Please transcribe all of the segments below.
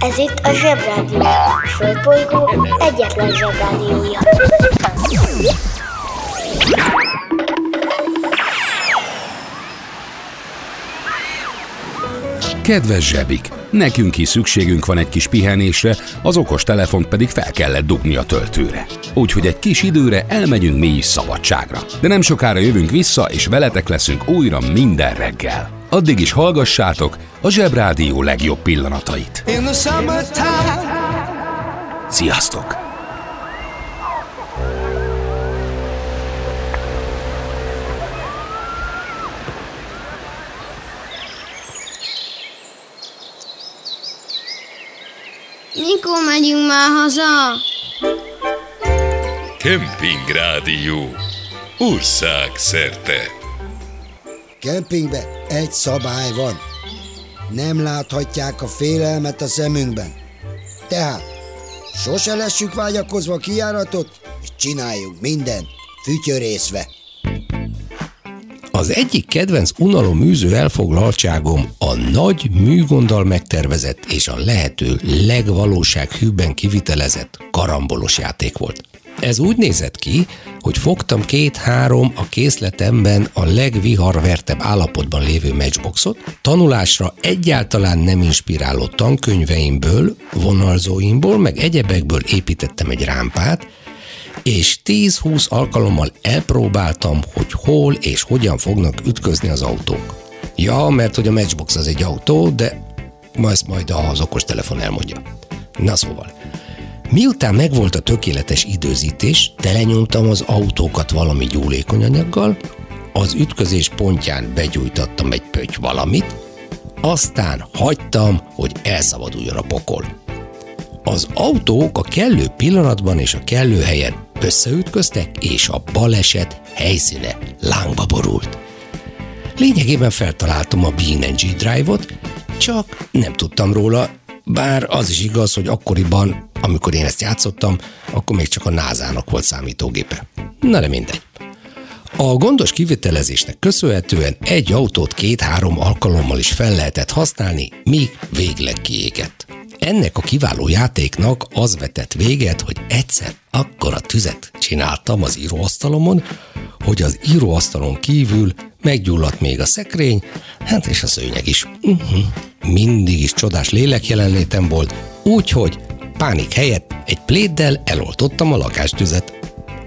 Ez itt a Zsebrádió. A Földbolygó egyetlen Zsebrádiója. Kedves zsebik! Nekünk is szükségünk van egy kis pihenésre, az okos telefont pedig fel kellett dugni a töltőre. Úgyhogy egy kis időre elmegyünk mi is szabadságra. De nem sokára jövünk vissza, és veletek leszünk újra minden reggel. Addig is hallgassátok a Zsebrádió legjobb pillanatait. Sziasztok! Mikor megyünk már haza? Kemping Rádió. Ország szerte. Kempingbe egy szabály van. Nem láthatják a félelmet a szemünkben. Tehát sose lessük vágyakozva a kijáratot, és csináljunk mindent fütyörészve. Az egyik kedvenc unaloműző elfoglaltságom a nagy műgonddal megtervezett és a lehető legvalósághűbben kivitelezett karambolos játék volt. Ez úgy nézett ki, hogy fogtam két-három a készletemben a legviharvertebb állapotban lévő matchboxot, tanulásra egyáltalán nem inspiráló tankönyveimből, vonalzóimból, meg egyebekből építettem egy rámpát, és 10-20 alkalommal elpróbáltam, hogy hol és hogyan fognak ütközni az autók. Ja, mert hogy a Matchbox az egy autó, de ma ezt majd az okostelefon elmondja. Na szóval, miután megvolt a tökéletes időzítés, telenyomtam az autókat valami gyúlékony anyaggal, az ütközés pontján begyújtattam egy pöty valamit, aztán hagytam, hogy elszabaduljon a pokol. Az autók a kellő pillanatban és a kellő helyen összeütköztek, és a baleset helyszíne lángba borult. Lényegében feltaláltam a BNG Drive-ot, csak nem tudtam róla, bár az is igaz, hogy akkoriban, amikor én ezt játszottam, akkor még csak a NASA-nak volt számítógépe. Na de mindegy. A gondos kivitelezésnek köszönhetően egy autót két-három alkalommal is fel lehetett használni, míg végleg kiégett. Ennek a kiváló játéknak az vetett véget, hogy egyszer akkora tüzet csináltam az íróasztalomon, hogy az íróasztalon kívül meggyulladt még a szekrény, hát és a szőnyeg is. Uh-huh. Mindig is csodás lélek jelenlétem volt, úgyhogy pánik helyett egy pléddel eloltottam a lakástüzet,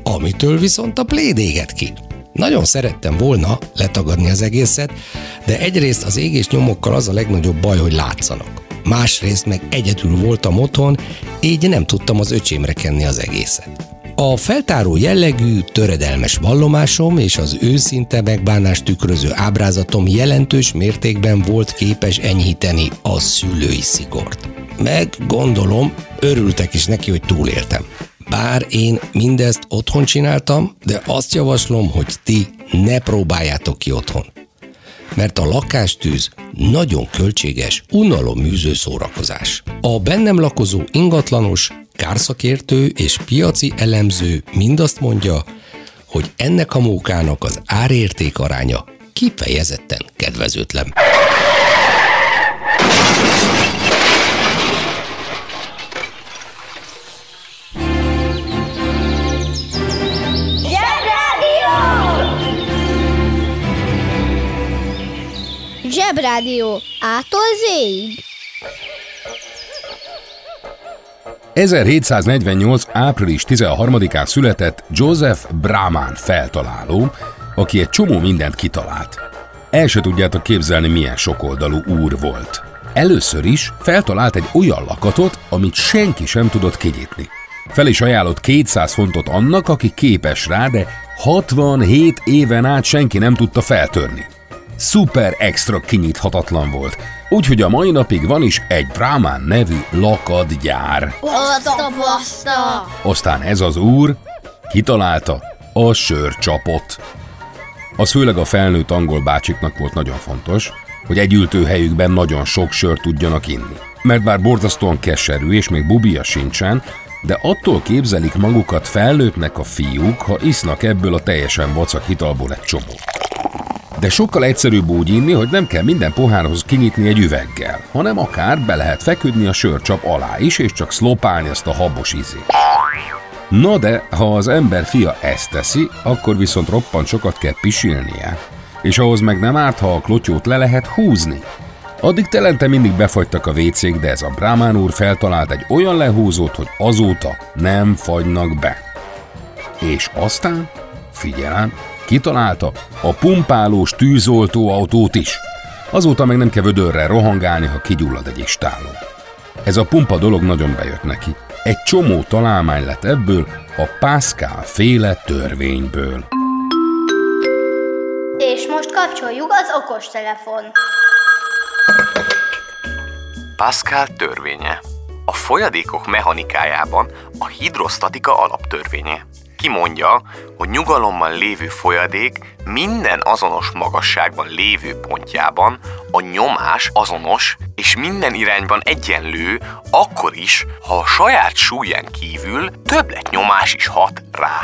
amitől viszont a pléd éget ki. Nagyon szerettem volna letagadni az egészet, de egyrészt az égés nyomokkal az a legnagyobb baj, hogy látszanak másrészt meg egyedül voltam otthon, így nem tudtam az öcsémre kenni az egészet. A feltáró jellegű, töredelmes vallomásom és az őszinte megbánást tükröző ábrázatom jelentős mértékben volt képes enyhíteni a szülői szigort. Meg gondolom, örültek is neki, hogy túléltem. Bár én mindezt otthon csináltam, de azt javaslom, hogy ti ne próbáljátok ki otthon mert a lakástűz nagyon költséges, unaloműző szórakozás. A bennem lakozó ingatlanos, kárszakértő és piaci elemző mind azt mondja, hogy ennek a mókának az árérték aránya kifejezetten kedvezőtlen. Zsebrádió. Ától zéig. 1748. április 13-án született Joseph Brahman feltaláló, aki egy csomó mindent kitalált. El se tudjátok képzelni, milyen sokoldalú úr volt. Először is feltalált egy olyan lakatot, amit senki sem tudott kinyitni. Fel is ajánlott 200 fontot annak, aki képes rá, de 67 éven át senki nem tudta feltörni szuper extra kinyithatatlan volt. Úgyhogy a mai napig van is egy Brahman nevű lakadgyár. Baszta, baszta! Aztán ez az úr kitalálta a sörcsapot. Az főleg a felnőtt angol bácsiknak volt nagyon fontos, hogy egy ültőhelyükben nagyon sok sört tudjanak inni. Mert bár borzasztóan keserű és még bubia sincsen, de attól képzelik magukat felnőttnek a fiúk, ha isznak ebből a teljesen vacak hitalból egy csomót. De sokkal egyszerűbb úgy inni, hogy nem kell minden pohárhoz kinyitni egy üveggel, hanem akár be lehet feküdni a sörcsap alá is, és csak szlopálni azt a habos izét. Na de, ha az ember fia ezt teszi, akkor viszont roppant sokat kell pisilnie. És ahhoz meg nem árt, ha a klotyót le lehet húzni. Addig telente mindig befagytak a vécék, de ez a Brahmán úr feltalált egy olyan lehúzót, hogy azóta nem fagynak be. És aztán, figyelem, kitalálta a pumpálós tűzoltóautót is. Azóta meg nem kell vödörrel rohangálni, ha kigyullad egy istáló. Ez a pumpa dolog nagyon bejött neki. Egy csomó találmány lett ebből a Pascal féle törvényből. És most kapcsoljuk az okostelefon. Pascal törvénye. A folyadékok mechanikájában a hidrostatika alaptörvénye. Ki mondja, hogy nyugalommal lévő folyadék minden azonos magasságban lévő pontjában a nyomás azonos és minden irányban egyenlő, akkor is, ha a saját súlyán kívül többlet nyomás is hat rá.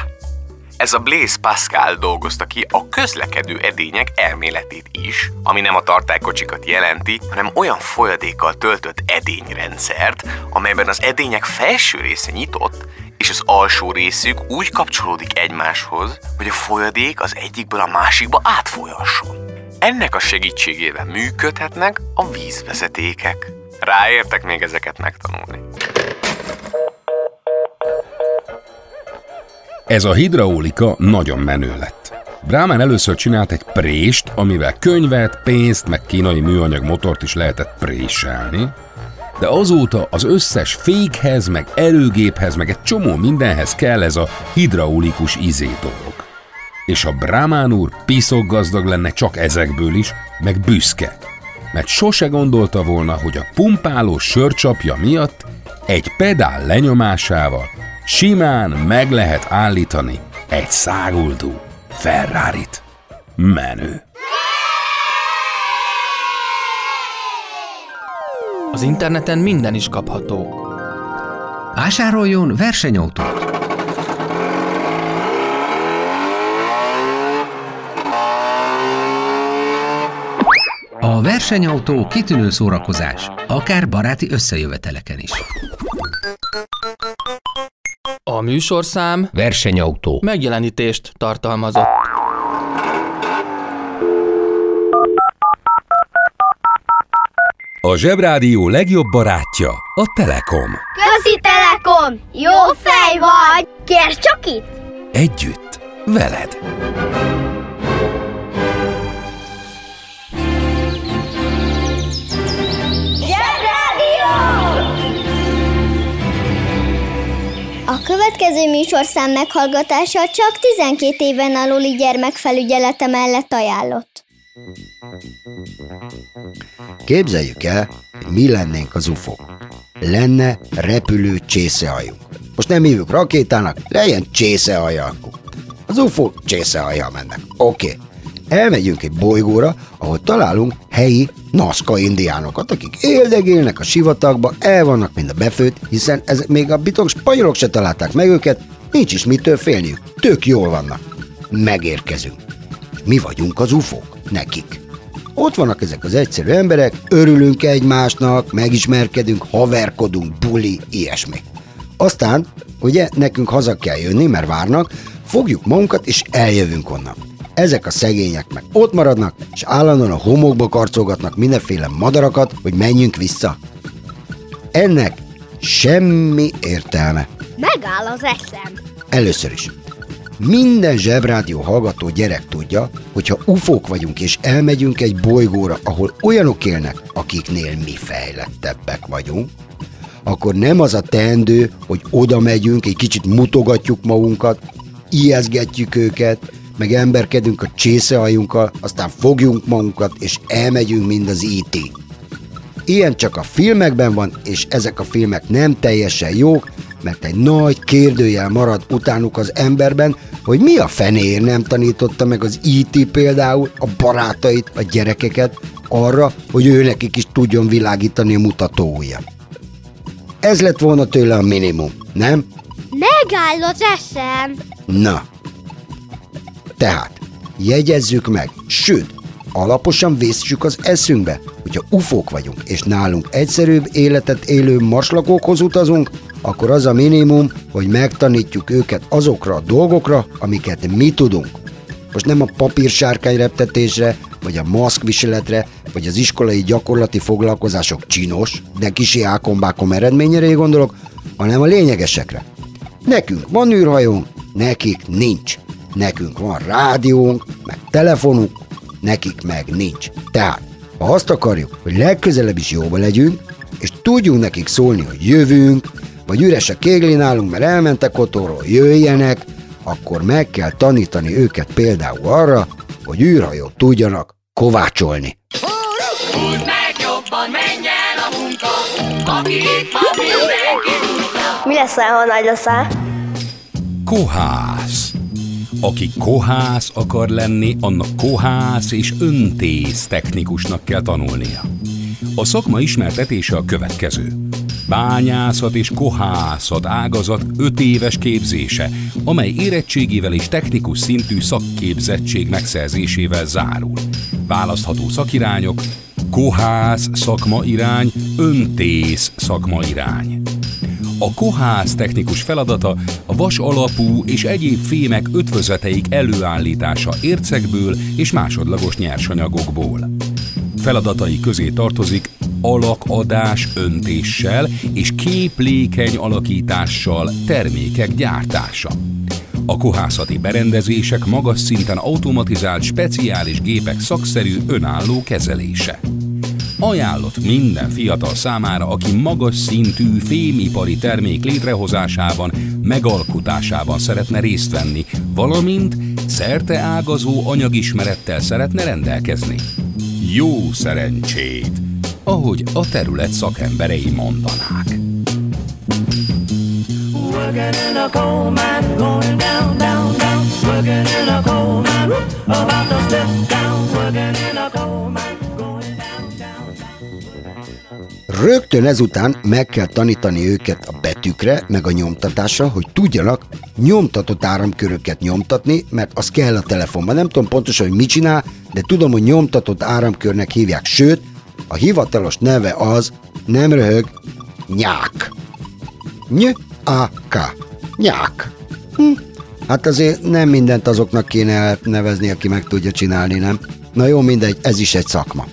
Ez a Blaise Pascal dolgozta ki a közlekedő edények elméletét is, ami nem a tartálykocsikat jelenti, hanem olyan folyadékkal töltött edényrendszert, amelyben az edények felső része nyitott, és az alsó részük úgy kapcsolódik egymáshoz, hogy a folyadék az egyikből a másikba átfolyasson. Ennek a segítségével működhetnek a vízvezetékek. Ráértek még ezeket megtanulni. Ez a hidraulika nagyon menő lett. Brahman először csinált egy prést, amivel könyvet, pénzt, meg kínai műanyag motort is lehetett préselni, de azóta az összes fékhez, meg erőgéphez, meg egy csomó mindenhez kell ez a hidraulikus izé dolog. És a Brahman úr piszok gazdag lenne csak ezekből is, meg büszke, mert sose gondolta volna, hogy a pumpáló sörcsapja miatt egy pedál lenyomásával simán meg lehet állítani egy száguldó Ferrari-t. Menő. Az interneten minden is kapható. Vásároljon versenyautót! A versenyautó kitűnő szórakozás, akár baráti összejöveteleken is. A műsorszám Versenyautó. megjelenítést tartalmazott. A Zsebrádió legjobb barátja a Telekom. Közi Telekom! Jó fej vagy! Kérd csak itt! Együtt, veled. A következő műsorszám meghallgatása csak 12 éven aluli gyermekfelügyelete mellett ajánlott. Képzeljük el, mi lennénk az UFO. Lenne repülő csészehajunk. Most nem hívjuk rakétának, legyen csészehajakuk. Az UFO csészehajjal mennek. Oké. Okay. Elmegyünk egy bolygóra, ahol találunk helyi Nazca indiánokat, akik éldegélnek a sivatagba, el vannak mind a befőtt, hiszen ezek még a bitok spanyolok se találták meg őket, nincs is mitől félniük, tök jól vannak. Megérkezünk. Mi vagyunk az ufók, nekik. Ott vannak ezek az egyszerű emberek, örülünk egymásnak, megismerkedünk, haverkodunk, buli, ilyesmi. Aztán, ugye, nekünk haza kell jönni, mert várnak, fogjuk magunkat és eljövünk onnan. Ezek a szegények meg ott maradnak, és állandóan a homokba karcolgatnak mindenféle madarakat, hogy menjünk vissza. Ennek semmi értelme. Megáll az eszem. Először is. Minden zsebrádió hallgató gyerek tudja, hogy ha ufók vagyunk és elmegyünk egy bolygóra, ahol olyanok élnek, akiknél mi fejlettebbek vagyunk, akkor nem az a teendő, hogy oda megyünk, egy kicsit mutogatjuk magunkat, ijeszgetjük őket, meg emberkedünk a csészehajunkkal, aztán fogjunk magunkat, és elmegyünk, mind az IT. Ilyen csak a filmekben van, és ezek a filmek nem teljesen jók, mert egy nagy kérdőjel marad utánuk az emberben, hogy mi a fenéért nem tanította meg az IT például a barátait, a gyerekeket arra, hogy ő nekik is tudjon világítani a mutatója. Ez lett volna tőle a minimum, nem? Megáll az eszem. Na. Tehát, jegyezzük meg, sőt, alaposan vészsük az eszünkbe, hogyha ufók vagyunk, és nálunk egyszerűbb életet élő marslakókhoz utazunk, akkor az a minimum, hogy megtanítjuk őket azokra a dolgokra, amiket mi tudunk. Most nem a papírsárkány reptetésre, vagy a maszkviseletre, vagy az iskolai gyakorlati foglalkozások csinos, de kisi ákombákom eredményére gondolok, hanem a lényegesekre. Nekünk van űrhajónk, nekik nincs. Nekünk van rádiónk, meg telefonunk, nekik meg nincs. Tehát, ha azt akarjuk, hogy legközelebb is jóba legyünk, és tudjunk nekik szólni, hogy jövünk, vagy üres a kégli nálunk, mert elmentek otthonról, jöjjenek, akkor meg kell tanítani őket például arra, hogy űrhajót tudjanak kovácsolni. Húzd meg jobban, menj el a munka, aki itt van, mindenki húzza. Mi lesz, ha nagy leszel? Kohász. Aki kohász akar lenni, annak kohász és öntész technikusnak kell tanulnia. A szakma ismertetése a következő. Bányászat és kohászat ágazat 5 éves képzése, amely érettségével és technikus szintű szakképzettség megszerzésével zárul. Választható szakirányok, kohász szakmairány, öntész szakmairány. A kohász technikus feladata a vas alapú és egyéb fémek ötvözeteik előállítása ércekből és másodlagos nyersanyagokból. Feladatai közé tartozik alakadás öntéssel és képlékeny alakítással termékek gyártása. A kohászati berendezések magas szinten automatizált speciális gépek szakszerű önálló kezelése. Ajánlott minden fiatal számára, aki magas szintű fémipari termék létrehozásában, megalkotásában szeretne részt venni, valamint szerte ágazó anyagismerettel szeretne rendelkezni. Jó szerencsét! Ahogy a terület szakemberei mondanák. Working in a coal mine, going down, down, down. Working in a coal mine, about to step down. Rögtön ezután meg kell tanítani őket a betűkre, meg a nyomtatásra, hogy tudjanak nyomtatott áramköröket nyomtatni, mert az kell a telefonban. Nem tudom pontosan, hogy mit csinál, de tudom, hogy nyomtatott áramkörnek hívják. Sőt, a hivatalos neve az, nem röhög, nyák. Ny, a, k. Nyák. Hm. Hát azért nem mindent azoknak kéne nevezni, aki meg tudja csinálni, nem? Na jó, mindegy, ez is egy szakma.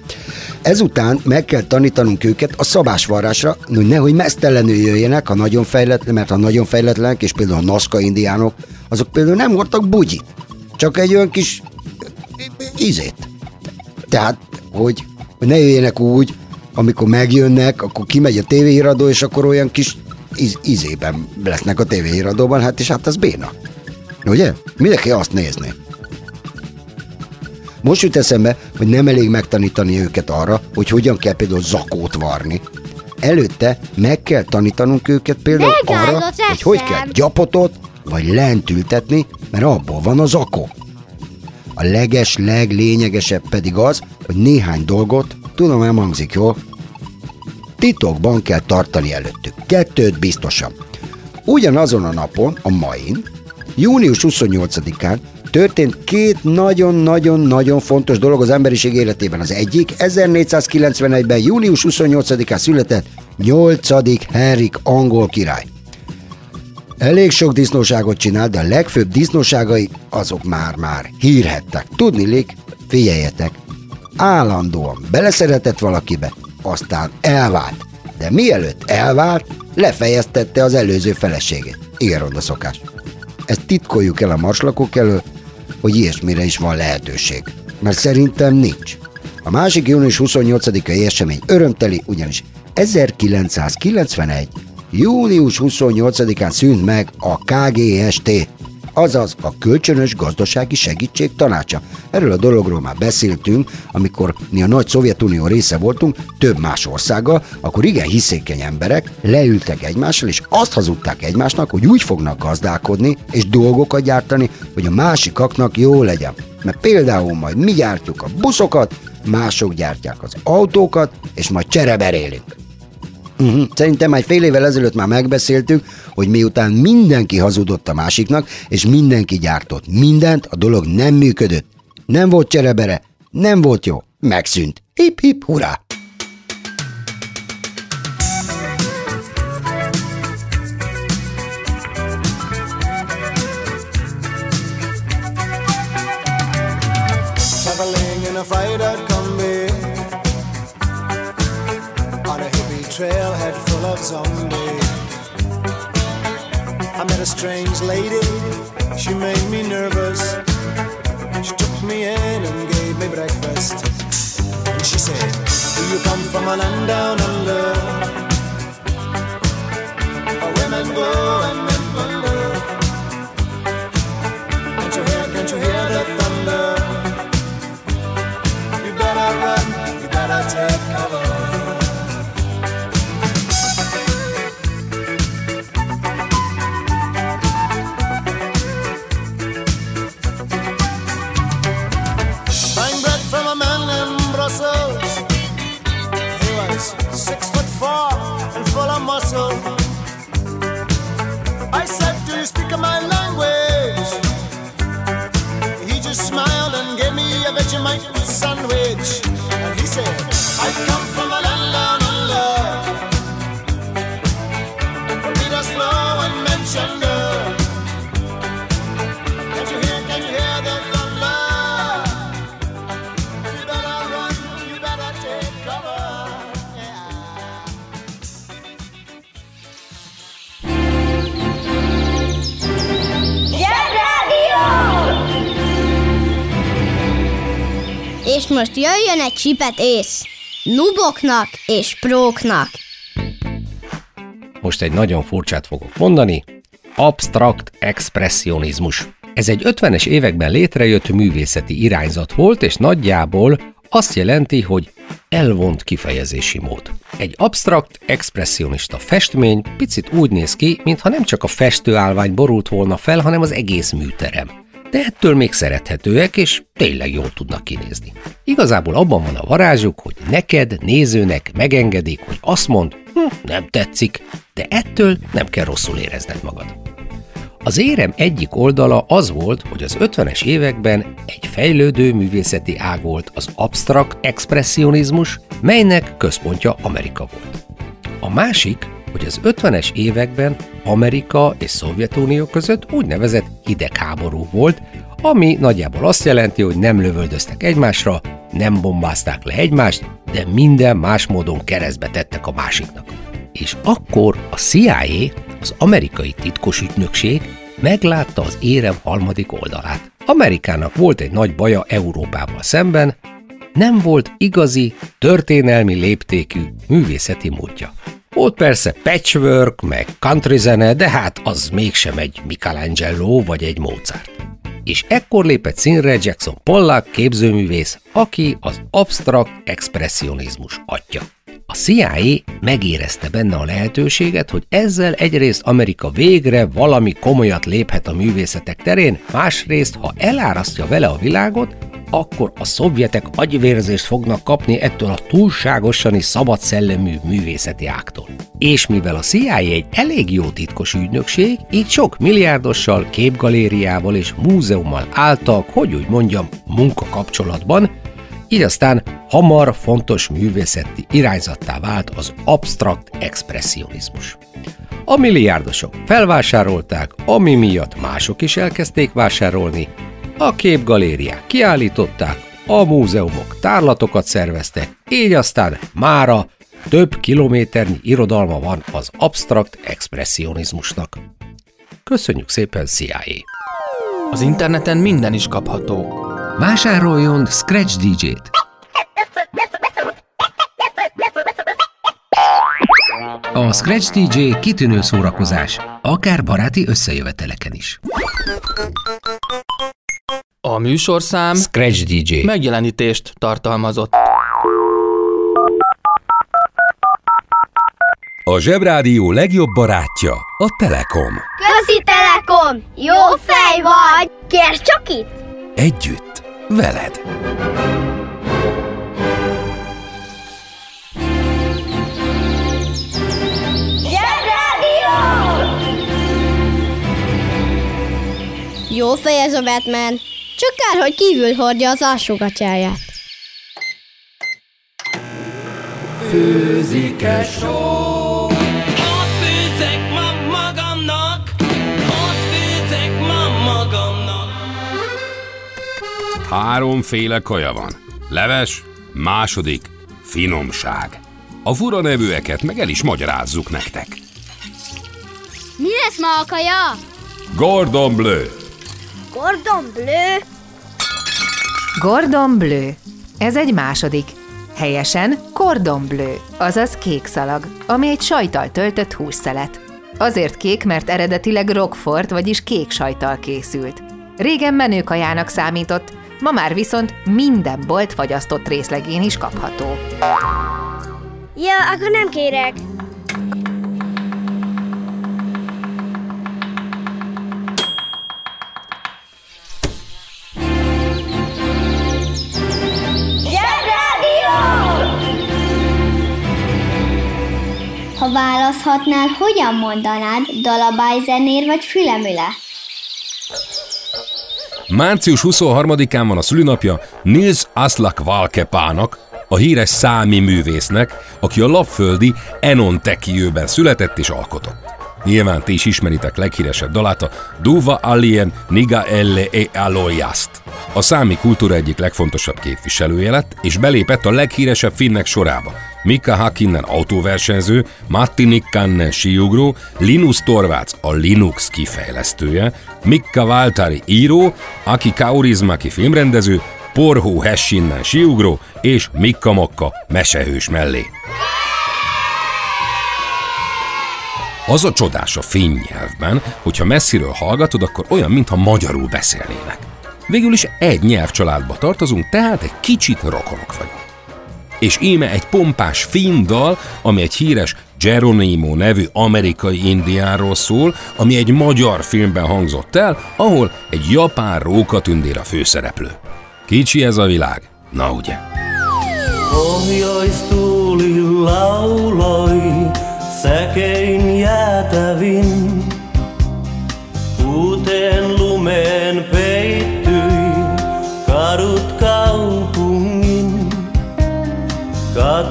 Ezután meg kell tanítanunk őket a szabásvarrásra, hogy nehogy mesztelenül jöjjenek, ha nagyon fejletlen, mert ha nagyon fejletlenek, és például a Nazca indiánok, azok például nem hordtak bugyit, csak egy olyan kis ízét. Tehát, hogy, ne jöjjenek úgy, amikor megjönnek, akkor kimegy a tévéhíradó, és akkor olyan kis íz, ízében lesznek a tévéhíradóban, hát és hát ez béna. Ugye? Mindenki azt nézni. Most jut eszembe, hogy nem elég megtanítani őket arra, hogy hogyan kell például zakót varni. Előtte meg kell tanítanunk őket például Megáll arra, hogy hogy kell gyapotot vagy lent ültetni, mert abból van a zakó. A leges, leglényegesebb pedig az, hogy néhány dolgot, tudom, nem hangzik jól, titokban kell tartani előttük. Kettőt biztosan. Ugyanazon a napon, a main, június 28-án történt két nagyon-nagyon-nagyon fontos dolog az emberiség életében. Az egyik 1491-ben június 28-án született 8. Henrik angol király. Elég sok disznóságot csinált, de a legfőbb disznóságai azok már-már hírhettek. Tudnilik, figyeljetek, állandóan beleszeretett valakibe, aztán elvált. De mielőtt elvált, lefejeztette az előző feleségét. Igen ronda szokás. Ezt titkoljuk el a marslakók elől, hogy ilyesmire is van lehetőség. Mert szerintem nincs. A másik június 28-ai esemény örömteli, ugyanis 1991. június 28-án szűnt meg a KGST, azaz a Kölcsönös Gazdasági Segítség Tanácsa. Erről a dologról már beszéltünk, amikor mi a nagy Szovjetunió része voltunk, több más országgal, akkor igen hiszékeny emberek leültek egymással, és azt hazudták egymásnak, hogy úgy fognak gazdálkodni és dolgokat gyártani, hogy a másikaknak jó legyen. Mert például majd mi gyártjuk a buszokat, mások gyártják az autókat, és majd csereberélünk. Uh-huh. Szerintem egy fél évvel ezelőtt már megbeszéltük, hogy miután mindenki hazudott a másiknak, és mindenki gyártott mindent, a dolog nem működött. Nem volt cserebere, Nem volt jó. Megszűnt. Hip hip hurrá! Egy csipet ész. Nuboknak és próknak. Most egy nagyon furcsát fogok mondani. Abstrakt expressionizmus. Ez egy 50-es években létrejött művészeti irányzat volt, és nagyjából azt jelenti, hogy elvont kifejezési mód. Egy abstrakt, expressionista festmény picit úgy néz ki, mintha nem csak a festőállvány borult volna fel, hanem az egész műterem. De ettől még szerethetőek, és tényleg jól tudnak kinézni. Igazából abban van a varázsuk, hogy neked, nézőnek megengedik, hogy azt mond, hm, nem tetszik, de ettől nem kell rosszul érezned magad. Az érem egyik oldala az volt, hogy az 50-es években egy fejlődő művészeti ág volt az abstrakt expressionizmus, melynek központja Amerika volt. A másik, hogy az 50-es években Amerika és Szovjetunió között úgynevezett hidegháború volt, ami nagyjából azt jelenti, hogy nem lövöldöztek egymásra, nem bombázták le egymást, de minden más módon keresztbe tettek a másiknak. És akkor a CIA, az amerikai titkos ügynökség meglátta az érem harmadik oldalát. Amerikának volt egy nagy baja Európával szemben, nem volt igazi, történelmi léptékű művészeti módja. Volt persze patchwork, meg country zene, de hát az mégsem egy Michelangelo vagy egy Mozart. És ekkor lépett színre Jackson Pollock képzőművész, aki az abstrakt expressionizmus atya. A CIA megérezte benne a lehetőséget, hogy ezzel egyrészt Amerika végre valami komolyat léphet a művészetek terén, másrészt, ha elárasztja vele a világot, akkor a szovjetek agyvérzést fognak kapni ettől a túlságosan is szabad szellemű művészeti ágtól. És mivel a CIA egy elég jó titkos ügynökség, így sok milliárdossal, képgalériával és múzeummal álltak, hogy úgy mondjam, munkakapcsolatban, így aztán hamar fontos művészeti irányzattá vált az abstrakt expressionizmus. A milliárdosok felvásárolták, ami miatt mások is elkezdték vásárolni, a képgalériák kiállították, a múzeumok tárlatokat szerveztek, így aztán mára több kilométernyi irodalma van az abstrakt expressionizmusnak. Köszönjük szépen, CIA! Az interneten minden is kapható. Vásároljon Scratch DJ-t! A Scratch DJ kitűnő szórakozás, akár baráti összejöveteleken is. A műsorszám Scratch DJ. megjelenítést tartalmazott. A Zsebrádió legjobb barátja a Telekom. Közi Telekom! Jó fej vagy! Kérd csak itt! Együtt, veled. Zsebrádió! Jó fej ez a Batman. Csak kár, hogy kívül hordja az alsógatyáját. Főzik-e só? Ott főzek ma. Háromféle kaja van. Leves, második, finomság. A fura nevűeket meg el is magyarázzuk nektek. Mi lesz ma a kaja? Gordon Bleu. Gordon Bleu. Gordon Bleu. Ez egy második. Helyesen Cordon Bleu, azaz kék szalag, ami egy sajtal töltött hússzelet. Azért kék, mert eredetileg Rockford, vagyis kék sajtal készült. Régen menőkajának számított, ma már viszont minden bolt fagyasztott részlegén is kapható. Ja, akkor nem kérek. Választhatnál, hogyan mondanád, dalabájzenér vagy fülemüle? Március 23-án van a szülinapja Nils Aslak Valkepának, a híres számi művésznek, aki a lapföldi Enon Tekiőben született és alkotott. Nyilván ti is ismeritek leghíresebb dalát, a Duva Alien Niga Elle e Aloyast. A számi kultúra egyik legfontosabb képviselője lett, és belépett a leghíresebb finnek sorába. Mika Hakkinen autóversenyző, Matti Nikkanen síugró, Linus Torvalds a Linux kifejlesztője, Mikka Valtari író, Aki Kaurismaki filmrendező, Porhó Hessinnen síugró és Mikka Mokka mesehős mellé. Az a csodás a finn nyelvben, hogyha messziről hallgatod, akkor olyan, mintha magyarul beszélnének. Végül is egy nyelvcsaládba tartozunk, tehát egy kicsit rokonok vagyunk. És íme egy pompás finn dal, ami egy híres Geronimo nevű amerikai indiáról szól, ami egy magyar filmben hangzott el, ahol egy japán rókatündér a főszereplő. Kicsi ez a világ? Na ugye? Säkein jäätävin.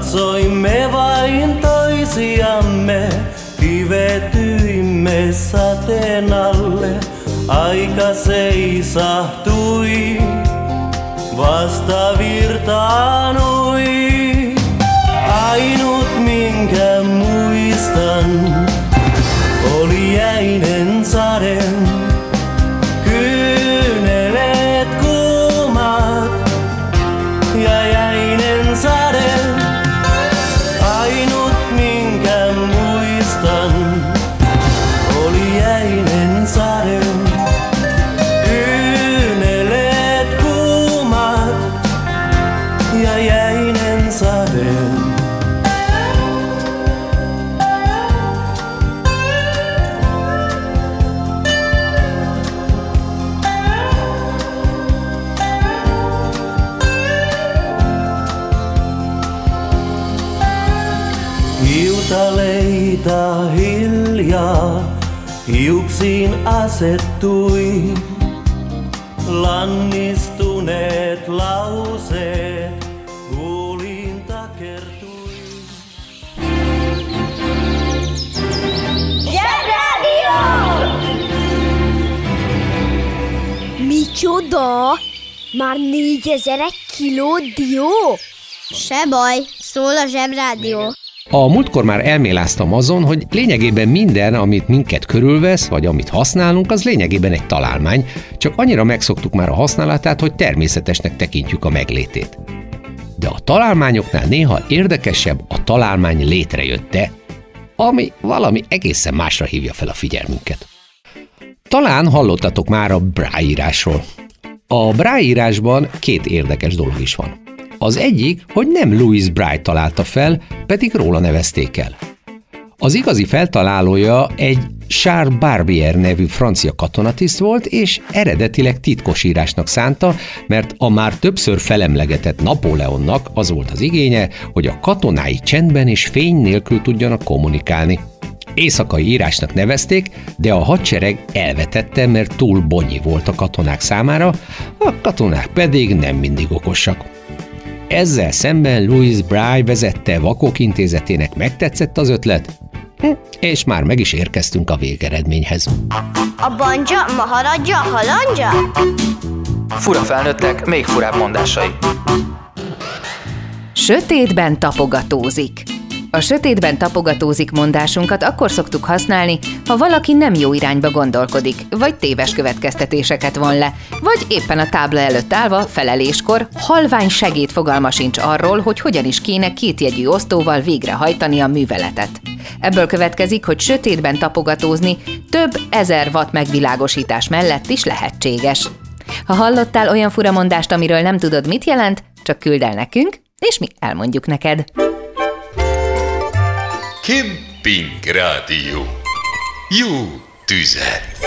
Katsoimme vain toisiamme, kivetyimme sateen alle. Aika seisahtui, vasta virtaanui. Ainut minkä muistan Hiutaleita hiljaa hiuksiin asettui. Lannistuneet lauseet huuliin takertui. Zsebrádió! Micsoda? Már négyezer kiló dió? Se baj, szól a Zsebrádió. A múltkor már elméláztam azon, hogy lényegében minden, amit minket körülvesz, vagy amit használunk, az lényegében egy találmány, csak annyira megszoktuk már a használatát, hogy természetesnek tekintjük a meglétét. De a találmányoknál néha érdekesebb a találmány létrejötte, ami valami egészen másra hívja fel a figyelmünket. Talán hallottatok már a Braille írásról. A Braille írásban két érdekes dolog is van. Az egyik, hogy nem Louis Braille találta fel, pedig róla nevezték el. Az igazi feltalálója egy Charles Barbier nevű francia katonatiszt volt, és eredetileg titkosírásnak szánta, mert a már többször felemlegetett Napóleonnak az volt az igénye, hogy a katonái csendben és fény nélkül tudjanak kommunikálni. Éjszakai írásnak nevezték, de a hadsereg elvetette, mert túl bonyi volt a katonák számára, a katonák pedig nem mindig okosak. Ezzel szemben Louis Bry vezette Vakok Intézetének megtetszett az ötlet, hm, és már meg is érkeztünk a végeredményhez. A banja, maharadja, halandja? Fura felnőttek, még furább mondásai. Sötétben tapogatózik. A sötétben tapogatózik mondásunkat akkor szoktuk használni, ha valaki nem jó irányba gondolkodik, vagy téves következtetéseket von le, vagy éppen a tábla előtt állva feleléskor halvány segéd fogalma sincs arról, hogy hogyan is kéne kétjegyű osztóval végrehajtani a műveletet. Ebből következik, hogy sötétben tapogatózni több ezer watt megvilágosítás mellett is lehetséges. Ha hallottál olyan furamondást, amiről nem tudod, mit jelent, csak küld el nekünk, és mi elmondjuk neked. Kemping Rádió. Jó tüzet!